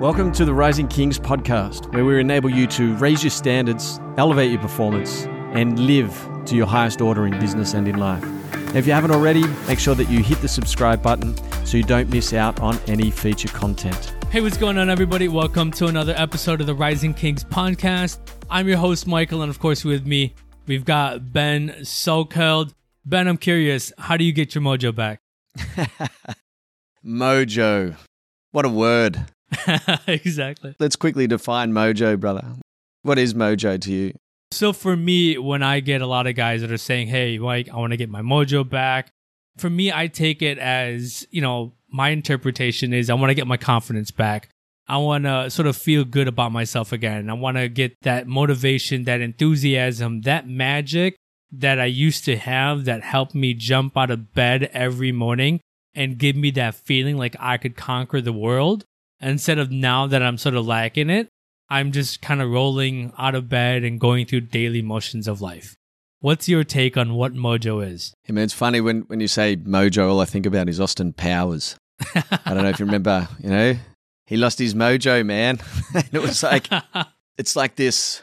Welcome to the Rising Kings podcast, where we enable you to raise your standards, elevate your performance, and live to your highest order in business and in life. If you haven't already, make sure that you hit the subscribe button so you don't miss out on any feature content. Hey, what's going on, everybody? Welcome to another episode of the Rising Kings podcast. I'm your host, Michael, and of course, with me, we've got Ben Salkeld. Ben, I'm curious, how do you get your mojo back? mojo. What a word. exactly. Let's quickly define mojo, brother. What is mojo to you? So for me, when I get a lot of guys that are saying, "Hey, Mike, I want to get my mojo back," for me, I take it as you know, my interpretation is I want to get my confidence back. I want to sort of feel good about myself again. I want to get that motivation, that enthusiasm, that magic that I used to have that helped me jump out of bed every morning and give me that feeling like I could conquer the world. Instead of now that I'm sort of lacking it, I'm just kind of rolling out of bed and going through daily motions of life. What's your take on what mojo is? I mean, it's funny when, when you say mojo, all I think about is Austin Powers. I don't know if you remember, you know, he lost his mojo, man. and it was like, it's like this.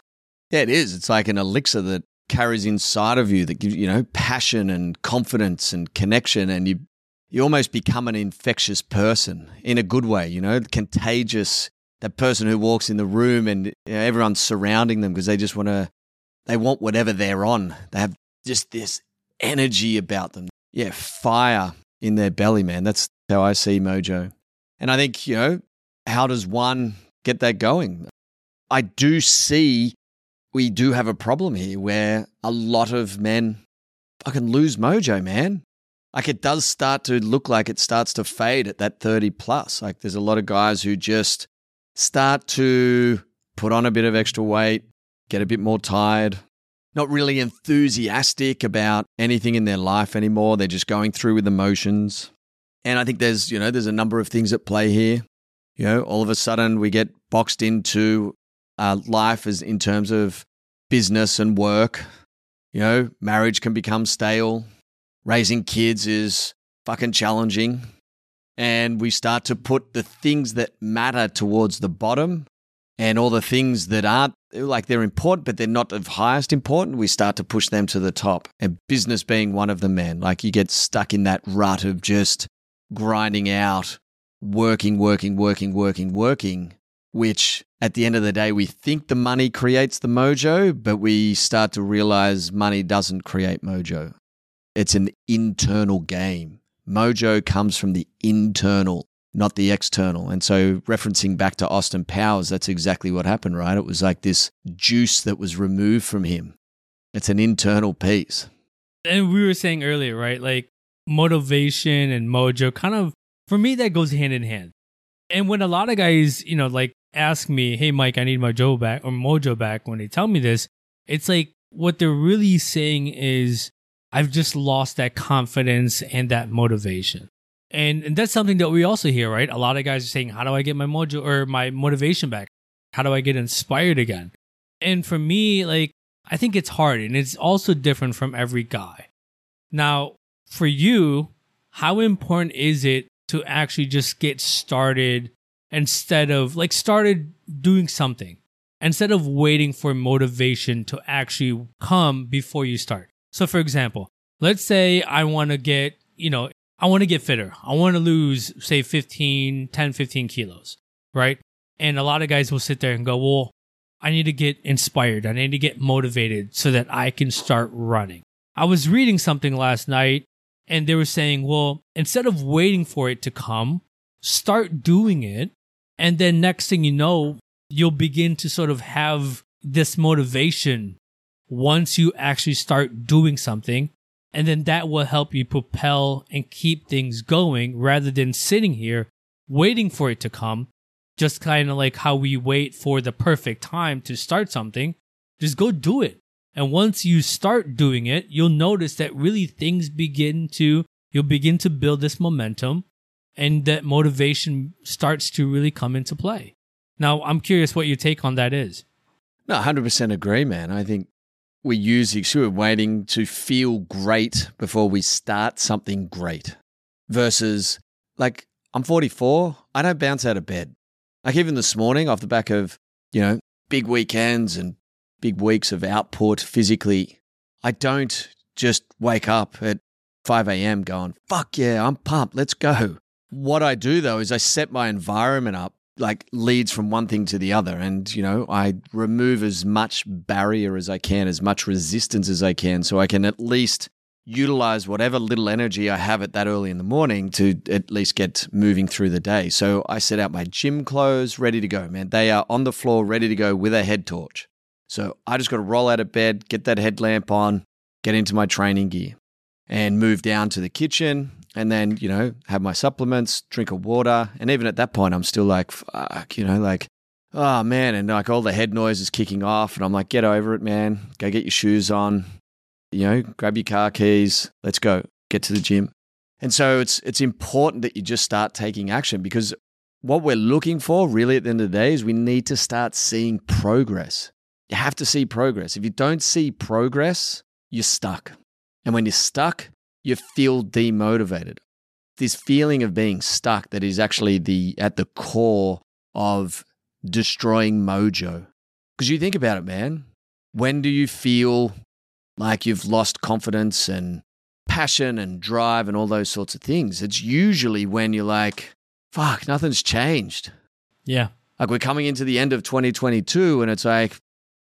Yeah, it is. It's like an elixir that carries inside of you that gives, you know, passion and confidence and connection. And you, you almost become an infectious person in a good way, you know, contagious. That person who walks in the room and you know, everyone's surrounding them because they just want to, they want whatever they're on. They have just this energy about them. Yeah, fire in their belly, man. That's how I see Mojo. And I think, you know, how does one get that going? I do see we do have a problem here where a lot of men fucking lose mojo, man. Like it does start to look like it starts to fade at that 30 plus. Like there's a lot of guys who just start to put on a bit of extra weight, get a bit more tired, not really enthusiastic about anything in their life anymore. They're just going through with emotions. And I think there's, you know, there's a number of things at play here. You know, all of a sudden we get boxed into uh, life as in terms of business and work. You know, marriage can become stale. Raising kids is fucking challenging. And we start to put the things that matter towards the bottom and all the things that aren't like they're important, but they're not of highest importance. We start to push them to the top. And business being one of them, man. Like you get stuck in that rut of just grinding out, working, working, working, working, working, which at the end of the day, we think the money creates the mojo, but we start to realize money doesn't create mojo. It's an internal game. Mojo comes from the internal, not the external. And so, referencing back to Austin Powers, that's exactly what happened, right? It was like this juice that was removed from him. It's an internal piece. And we were saying earlier, right? Like motivation and mojo kind of, for me, that goes hand in hand. And when a lot of guys, you know, like ask me, hey, Mike, I need my Joe back or mojo back, when they tell me this, it's like what they're really saying is, I've just lost that confidence and that motivation. And, and that's something that we also hear, right? A lot of guys are saying, How do I get my mojo or my motivation back? How do I get inspired again? And for me, like, I think it's hard and it's also different from every guy. Now, for you, how important is it to actually just get started instead of like started doing something instead of waiting for motivation to actually come before you start? So, for example, let's say I want to get, you know, I want to get fitter. I want to lose, say, 15, 10, 15 kilos, right? And a lot of guys will sit there and go, well, I need to get inspired. I need to get motivated so that I can start running. I was reading something last night and they were saying, well, instead of waiting for it to come, start doing it. And then next thing you know, you'll begin to sort of have this motivation once you actually start doing something. And then that will help you propel and keep things going rather than sitting here waiting for it to come. Just kind of like how we wait for the perfect time to start something. Just go do it. And once you start doing it, you'll notice that really things begin to, you'll begin to build this momentum and that motivation starts to really come into play. Now, I'm curious what your take on that is. No, 100% agree, man. I think we use the excuse of waiting to feel great before we start something great versus like I'm 44, I don't bounce out of bed. Like even this morning, off the back of, you know, big weekends and big weeks of output physically, I don't just wake up at 5 a.m. going, fuck yeah, I'm pumped, let's go. What I do though is I set my environment up like leads from one thing to the other. And, you know, I remove as much barrier as I can, as much resistance as I can, so I can at least utilize whatever little energy I have at that early in the morning to at least get moving through the day. So I set out my gym clothes ready to go, man. They are on the floor ready to go with a head torch. So I just got to roll out of bed, get that headlamp on, get into my training gear and move down to the kitchen and then, you know, have my supplements, drink a water. And even at that point, I'm still like, fuck, you know, like, oh man. And like all the head noise is kicking off. And I'm like, get over it, man. Go get your shoes on, you know, grab your car keys. Let's go get to the gym. And so it's, it's important that you just start taking action because what we're looking for really at the end of the day is we need to start seeing progress. You have to see progress. If you don't see progress, you're stuck. And when you're stuck, you feel demotivated. This feeling of being stuck that is actually the at the core of destroying mojo. Because you think about it, man. When do you feel like you've lost confidence and passion and drive and all those sorts of things? It's usually when you're like, fuck, nothing's changed. Yeah. Like we're coming into the end of 2022 and it's like,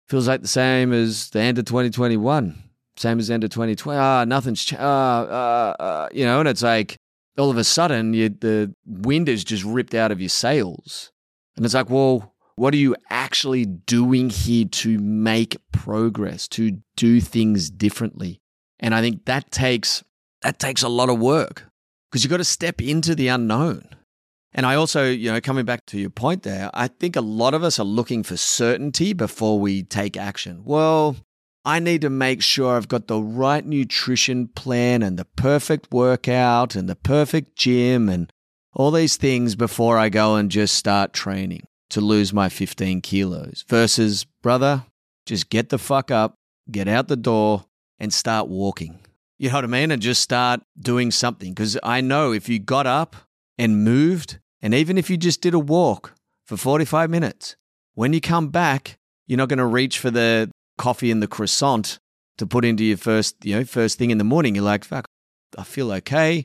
feels like the same as the end of 2021 same as end of 2020. Ah, nothing's changed. Ah, uh, uh, you know, and it's like all of a sudden you, the wind is just ripped out of your sails. And it's like, well, what are you actually doing here to make progress, to do things differently? And I think that takes that takes a lot of work because you've got to step into the unknown. And I also, you know, coming back to your point there, I think a lot of us are looking for certainty before we take action. Well, I need to make sure I've got the right nutrition plan and the perfect workout and the perfect gym and all these things before I go and just start training to lose my 15 kilos. Versus, brother, just get the fuck up, get out the door, and start walking. You know what I mean? And just start doing something. Because I know if you got up and moved, and even if you just did a walk for 45 minutes, when you come back, you're not going to reach for the, coffee and the croissant to put into your first, you know, first thing in the morning. You're like, fuck, I feel okay.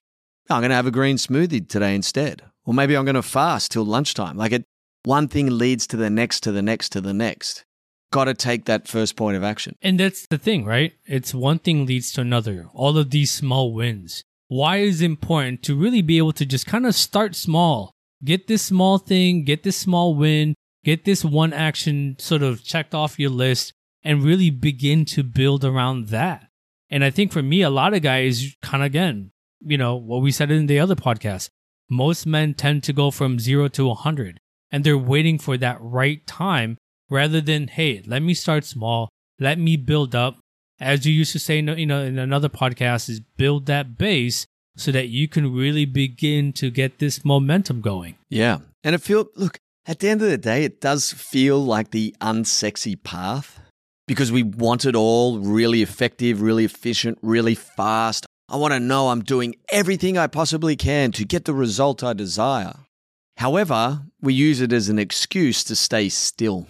I'm going to have a green smoothie today instead. Or maybe I'm going to fast till lunchtime. Like it, one thing leads to the next, to the next, to the next. Got to take that first point of action. And that's the thing, right? It's one thing leads to another. All of these small wins. Why is it important to really be able to just kind of start small? Get this small thing, get this small win, get this one action sort of checked off your list, and really begin to build around that. And I think for me, a lot of guys kind of again, you know, what we said in the other podcast, most men tend to go from zero to 100 and they're waiting for that right time rather than, hey, let me start small, let me build up. As you used to say, you know, in another podcast, is build that base so that you can really begin to get this momentum going. Yeah. And it feel look, at the end of the day, it does feel like the unsexy path because we want it all really effective, really efficient, really fast. I want to know I'm doing everything I possibly can to get the result I desire. However, we use it as an excuse to stay still.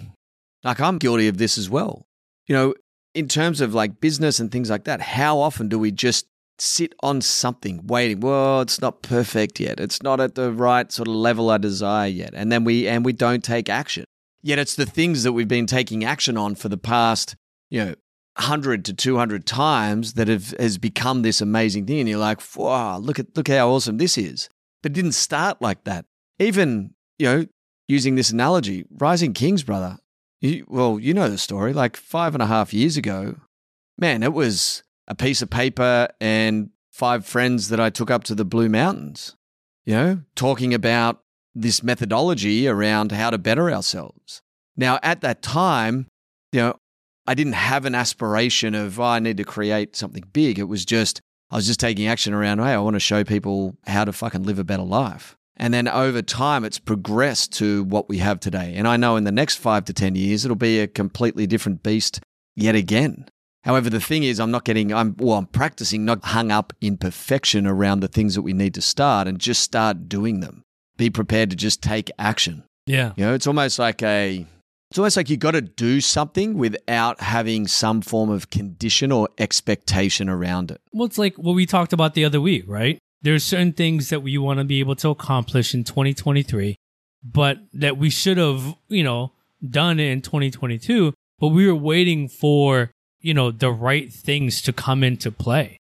Like I'm guilty of this as well. You know, in terms of like business and things like that, how often do we just sit on something waiting? Well, it's not perfect yet. It's not at the right sort of level I desire yet. And then we and we don't take action. Yet it's the things that we've been taking action on for the past, you know, 100 to 200 times that have has become this amazing thing and you're like, "Wow, look at look how awesome this is." But it didn't start like that. Even, you know, using this analogy, Rising Kings, brother. You, well, you know the story. Like five and a half years ago, man, it was a piece of paper and five friends that I took up to the Blue Mountains, you know, talking about this methodology around how to better ourselves. Now, at that time, you know, I didn't have an aspiration of, oh, I need to create something big. It was just, I was just taking action around, hey, I want to show people how to fucking live a better life. And then over time, it's progressed to what we have today. And I know in the next five to 10 years, it'll be a completely different beast yet again. However, the thing is, I'm not getting, I'm, well, I'm practicing not hung up in perfection around the things that we need to start and just start doing them be prepared to just take action. Yeah. You know, it's almost like a it's almost like you got to do something without having some form of condition or expectation around it. Well, it's like what we talked about the other week, right? There's certain things that we want to be able to accomplish in 2023, but that we should have, you know, done in 2022, but we were waiting for, you know, the right things to come into play.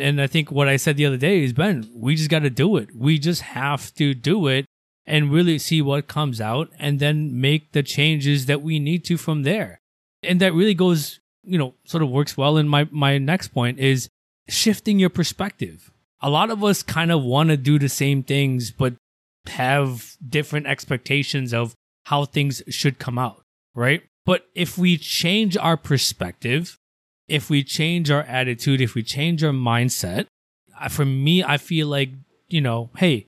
And I think what I said the other day is, Ben, we just got to do it. We just have to do it and really see what comes out and then make the changes that we need to from there. And that really goes, you know, sort of works well in my, my next point is shifting your perspective. A lot of us kind of want to do the same things, but have different expectations of how things should come out, right? But if we change our perspective, if we change our attitude, if we change our mindset, for me, I feel like, you know, hey,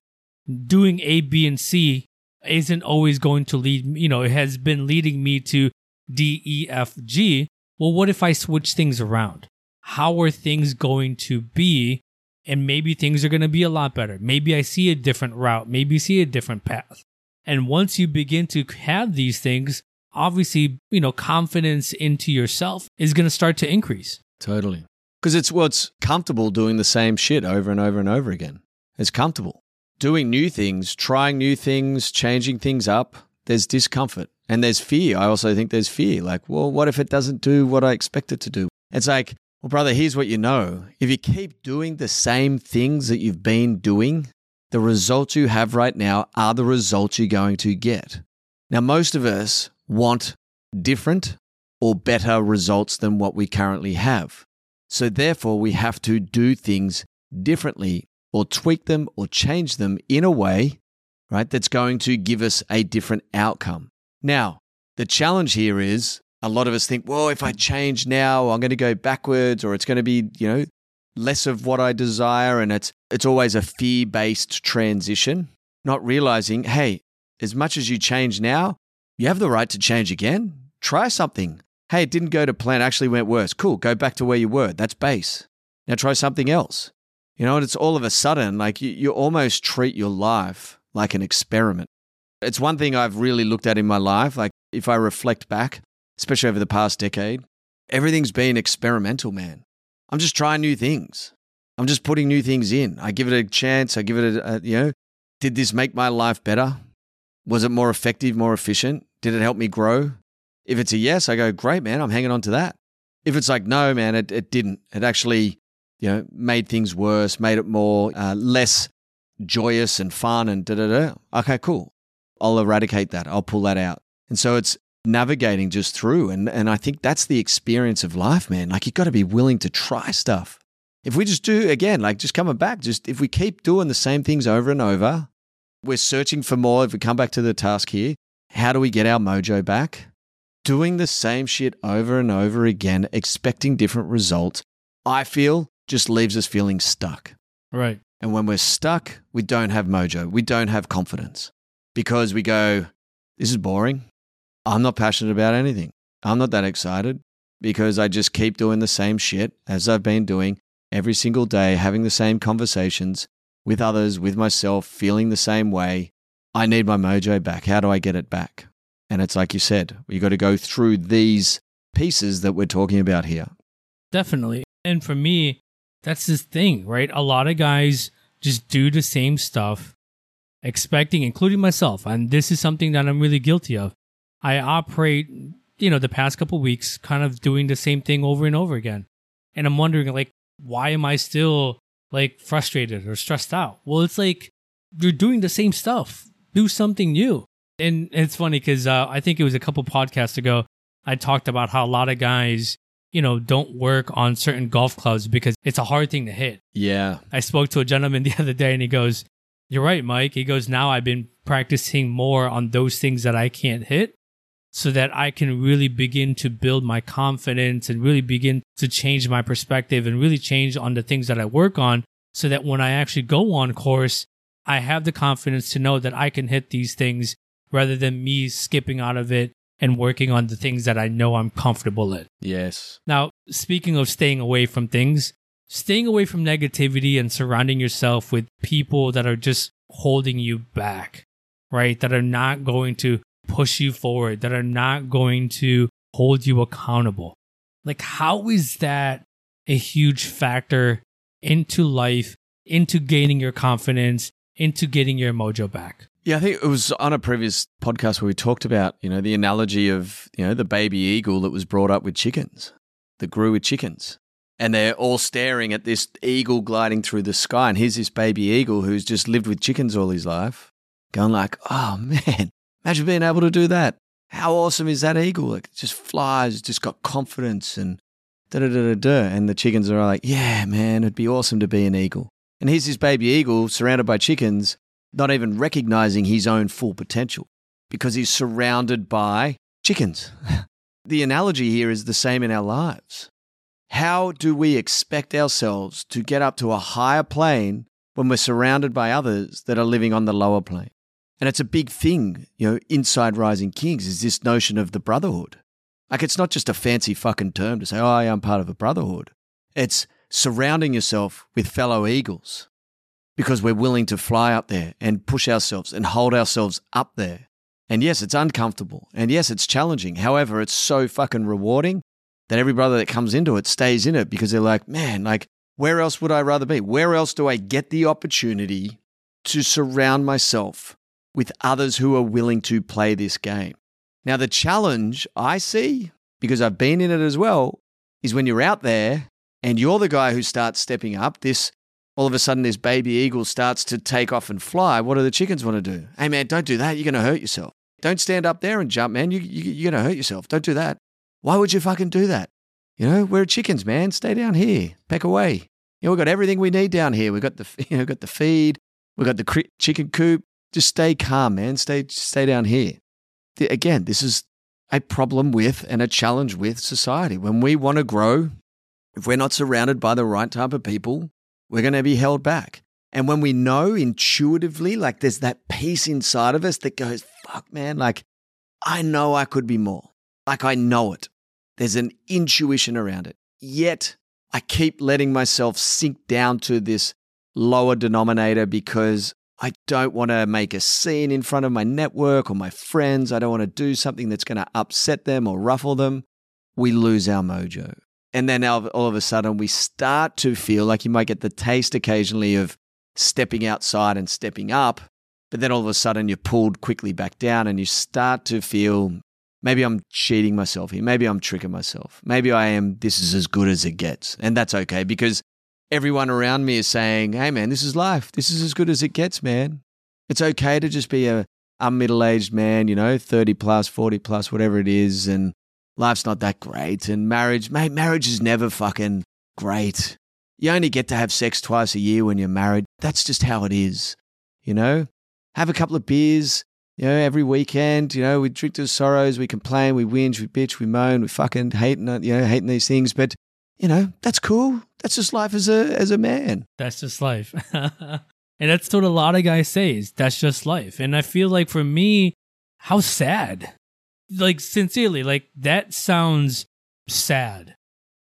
doing A, B, and C isn't always going to lead, you know, it has been leading me to D, E, F, G. Well, what if I switch things around? How are things going to be? And maybe things are going to be a lot better. Maybe I see a different route. Maybe see a different path. And once you begin to have these things, obviously, you know, confidence into yourself is going to start to increase. Totally. Because it's what's comfortable doing the same shit over and over and over again. It's comfortable doing new things, trying new things, changing things up, there's discomfort and there's fear. I also think there's fear. Like, well, what if it doesn't do what I expect it to do? It's like, well, brother, here's what you know. If you keep doing the same things that you've been doing, the results you have right now are the results you're going to get. Now, most of us want different or better results than what we currently have. So, therefore, we have to do things differently or tweak them or change them in a way, right, that's going to give us a different outcome. Now, the challenge here is a lot of us think, well, if I change now, I'm going to go backwards or it's going to be, you know, less of what I desire. And it's, it's always a fear based transition, not realizing, hey, as much as you change now, you have the right to change again. Try something. Hey, it didn't go to plan, actually went worse. Cool, go back to where you were. That's base. Now try something else. You know, and it's all of a sudden like you, you almost treat your life like an experiment. It's one thing I've really looked at in my life. Like if I reflect back, especially over the past decade, everything's been experimental, man. I'm just trying new things. I'm just putting new things in. I give it a chance. I give it a, a you know, did this make my life better? Was it more effective, more efficient? Did it help me grow? If it's a yes, I go, great, man, I'm hanging on to that. If it's like, no, man, it, it didn't. It actually you know, made things worse, made it more uh, less joyous and fun and da da da. Okay, cool. I'll eradicate that. I'll pull that out. And so it's navigating just through. And, and I think that's the experience of life, man. Like you've got to be willing to try stuff. If we just do, again, like just coming back, just if we keep doing the same things over and over, we're searching for more. If we come back to the task here, how do we get our mojo back? Doing the same shit over and over again, expecting different results, I feel just leaves us feeling stuck. Right. And when we're stuck, we don't have mojo. We don't have confidence because we go, this is boring. I'm not passionate about anything. I'm not that excited because I just keep doing the same shit as I've been doing every single day, having the same conversations with others, with myself, feeling the same way. I need my mojo back. How do I get it back? And it's like you said, you got to go through these pieces that we're talking about here. Definitely. And for me, that's the thing, right? A lot of guys just do the same stuff, expecting, including myself, and this is something that I'm really guilty of. I operate, you know, the past couple weeks, kind of doing the same thing over and over again, and I'm wondering, like, why am I still like frustrated or stressed out? Well, it's like you're doing the same stuff. Do something new. And it's funny because uh, I think it was a couple podcasts ago. I talked about how a lot of guys you know, don't work on certain golf clubs because it's a hard thing to hit. Yeah. I spoke to a gentleman the other day and he goes, You're right, Mike. He goes, Now I've been practicing more on those things that I can't hit so that I can really begin to build my confidence and really begin to change my perspective and really change on the things that I work on so that when I actually go on course, I have the confidence to know that I can hit these things rather than me skipping out of it and working on the things that I know I'm comfortable in. Yes. Now, speaking of staying away from things, staying away from negativity and surrounding yourself with people that are just holding you back. right? That are not going to push you forward, that are not going to hold you accountable. Like, how is that a huge factor into life, into gaining your confidence, into getting your mojo back? Yeah, I think it was on a previous podcast where we talked about, you know, the analogy of, you know, the baby eagle that was brought up with chickens, that grew with chickens. And they're all staring at this eagle gliding through the sky. And here's this baby eagle who's just lived with chickens all his life, going like, oh man, imagine being able to do that. How awesome is that eagle? It just flies, just got confidence and da da da da da. And the chickens are like, yeah, man, it'd be awesome to be an eagle. And here's this baby eagle surrounded by chickens not even recognizing his own full potential because he's surrounded by chickens. the analogy here is the same in our lives. How do we expect ourselves to get up to a higher plane when we're surrounded by others that are living on the lower plane? And it's a big thing, you know, inside Rising Kings is this notion of the brotherhood. Like it's not just a fancy fucking term to say, oh, I'm part of a brotherhood. It's surrounding yourself with fellow eagles because we're willing to fly up there and push ourselves and hold ourselves up there. And yes, it's uncomfortable. And yes, it's challenging. However, it's so fucking rewarding that every brother that comes into it stays in it because they're like, man, like, where else would I rather be? Where else do I get the opportunity to surround myself with others who are willing to play this game? Now, the challenge I see, because I've been in it as well, is when you're out there and you're the guy who starts stepping up, this all of a sudden this baby eagle starts to take off and fly, what do the chickens want to do? Hey, man, don't do that. You're going to hurt yourself. Don't stand up there and jump, man. You, you, you're going to hurt yourself. Don't do that. Why would you fucking do that? You know, we're chickens, man. Stay down here. Peck away. You know, we've got everything we need down here. We've got the, you know, got the feed. We've got the chicken coop. Just stay calm, man. Stay, stay down here. Again, this is a problem with and a challenge with society. When we want to grow, if we're not surrounded by the right type of people, we're going to be held back. And when we know intuitively, like there's that piece inside of us that goes, fuck, man, like I know I could be more. Like I know it. There's an intuition around it. Yet I keep letting myself sink down to this lower denominator because I don't want to make a scene in front of my network or my friends. I don't want to do something that's going to upset them or ruffle them. We lose our mojo. And then all of a sudden, we start to feel like you might get the taste occasionally of stepping outside and stepping up. But then all of a sudden, you're pulled quickly back down and you start to feel maybe I'm cheating myself here. Maybe I'm tricking myself. Maybe I am, this is as good as it gets. And that's okay because everyone around me is saying, hey, man, this is life. This is as good as it gets, man. It's okay to just be a, a middle aged man, you know, 30 plus, 40 plus, whatever it is, and life's not that great. And marriage, mate, marriage is never fucking great. You only get to have sex twice a year when you're married. That's just how it is. You know, have a couple of beers, you know, every weekend. You know, we drink to sorrows, we complain, we whinge, we bitch, we moan, we fucking hate, you know, hating these things. But, you know, that's cool. That's just life as a, as a man. That's just life. and that's what a lot of guys say is that's just life. And I feel like for me, how sad like sincerely, like that sounds sad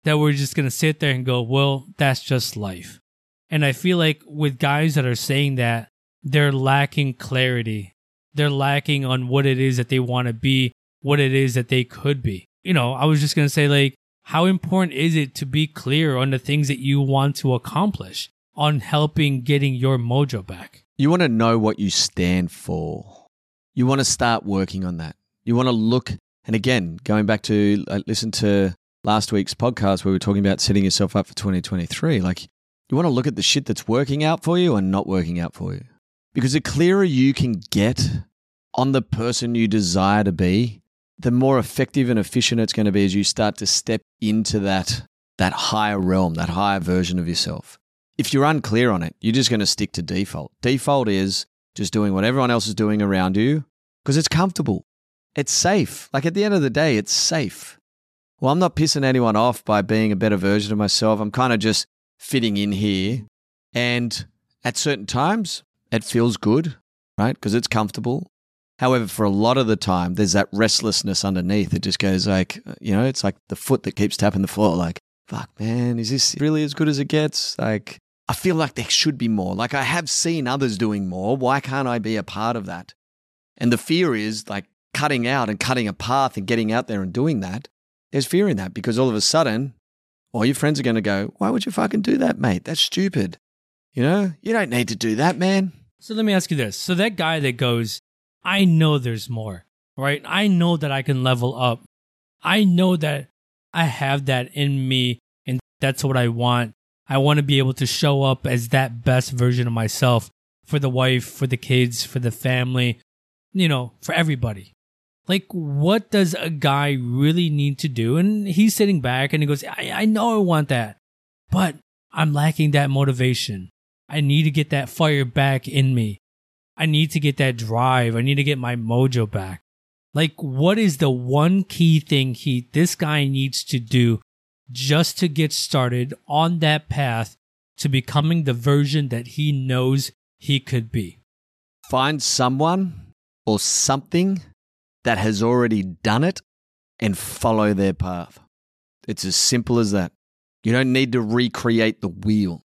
that we're just to sit there and go, well, that's just life. And I feel like with guys that are saying that, they're lacking clarity. They're lacking on what it is that they want to be, what it is that they could be. You know, I was just going to say, like, how important is it to be clear on the things that you want to accomplish on helping getting your mojo back? You want to know what you stand for. You want to start working on that. You want to look, and again, going back to uh, listen to last week's podcast where we were talking about setting yourself up for 2023. Like, you want to look at the shit that's working out for you and not working out for you. Because the clearer you can get on the person you desire to be, the more effective and efficient it's going to be as you start to step into that, that higher realm, that higher version of yourself. If you're unclear on it, you're just going to stick to default. Default is just doing what everyone else is doing around you because it's comfortable. It's safe. Like at the end of the day, it's safe. Well, I'm not pissing anyone off by being a better version of myself. I'm kind of just fitting in here. And at certain times, it feels good, right? Because it's comfortable. However, for a lot of the time, there's that restlessness underneath. It just goes like, you know, it's like the foot that keeps tapping the floor, like, fuck, man, is this really as good as it gets? Like, I feel like there should be more. Like, I have seen others doing more. Why can't I be a part of that? And the fear is like cutting out and cutting a path and getting out there and doing that. There's fear in that because all of a sudden, all your friends are going to go, Why would you fucking do that, mate? That's stupid. You know, you don't need to do that, man. So let me ask you this. So that guy that goes, I know there's more, right? I know that I can level up. I know that I have that in me and that's what I want. I want to be able to show up as that best version of myself for the wife, for the kids, for the family, you know, for everybody. Like, what does a guy really need to do? And he's sitting back and he goes, I, I know I want that, but I'm lacking that motivation. I need to get that fire back in me. I need to get that drive. I need to get my mojo back. Like, what is the one key thing he, this guy needs to do just to get started on that path to becoming the version that he knows he could be? Find someone or something that has already done it and follow their path. It's as simple as that. You don't need to recreate the wheel.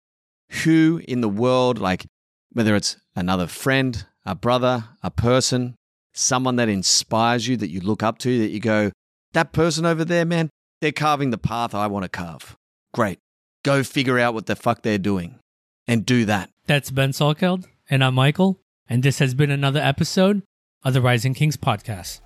Who in the world, like whether it's another friend, a brother, a person, someone that inspires you, that you look up to, that you go, that person over there, man, they're carving the path I want to carve. Great. Go figure out what the fuck they're doing and do that. That's Ben Salkeld, and I'm Michael, and this has been another episode of the Rising Kings podcast.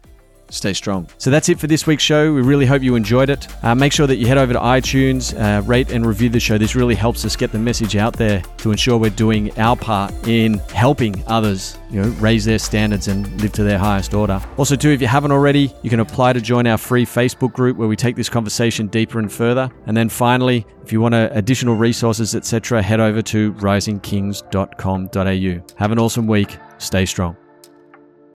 Stay strong. So that's it for this week's show. We really hope you enjoyed it. Uh, make sure that you head over to iTunes, uh, rate and review the show. This really helps us get the message out there to ensure we're doing our part in helping others, you know, raise their standards and live to their highest order. Also, too, if you haven't already, you can apply to join our free Facebook group where we take this conversation deeper and further. And then finally, if you want additional resources, etc., head over to risingkings.com.au. Have an awesome week. Stay strong.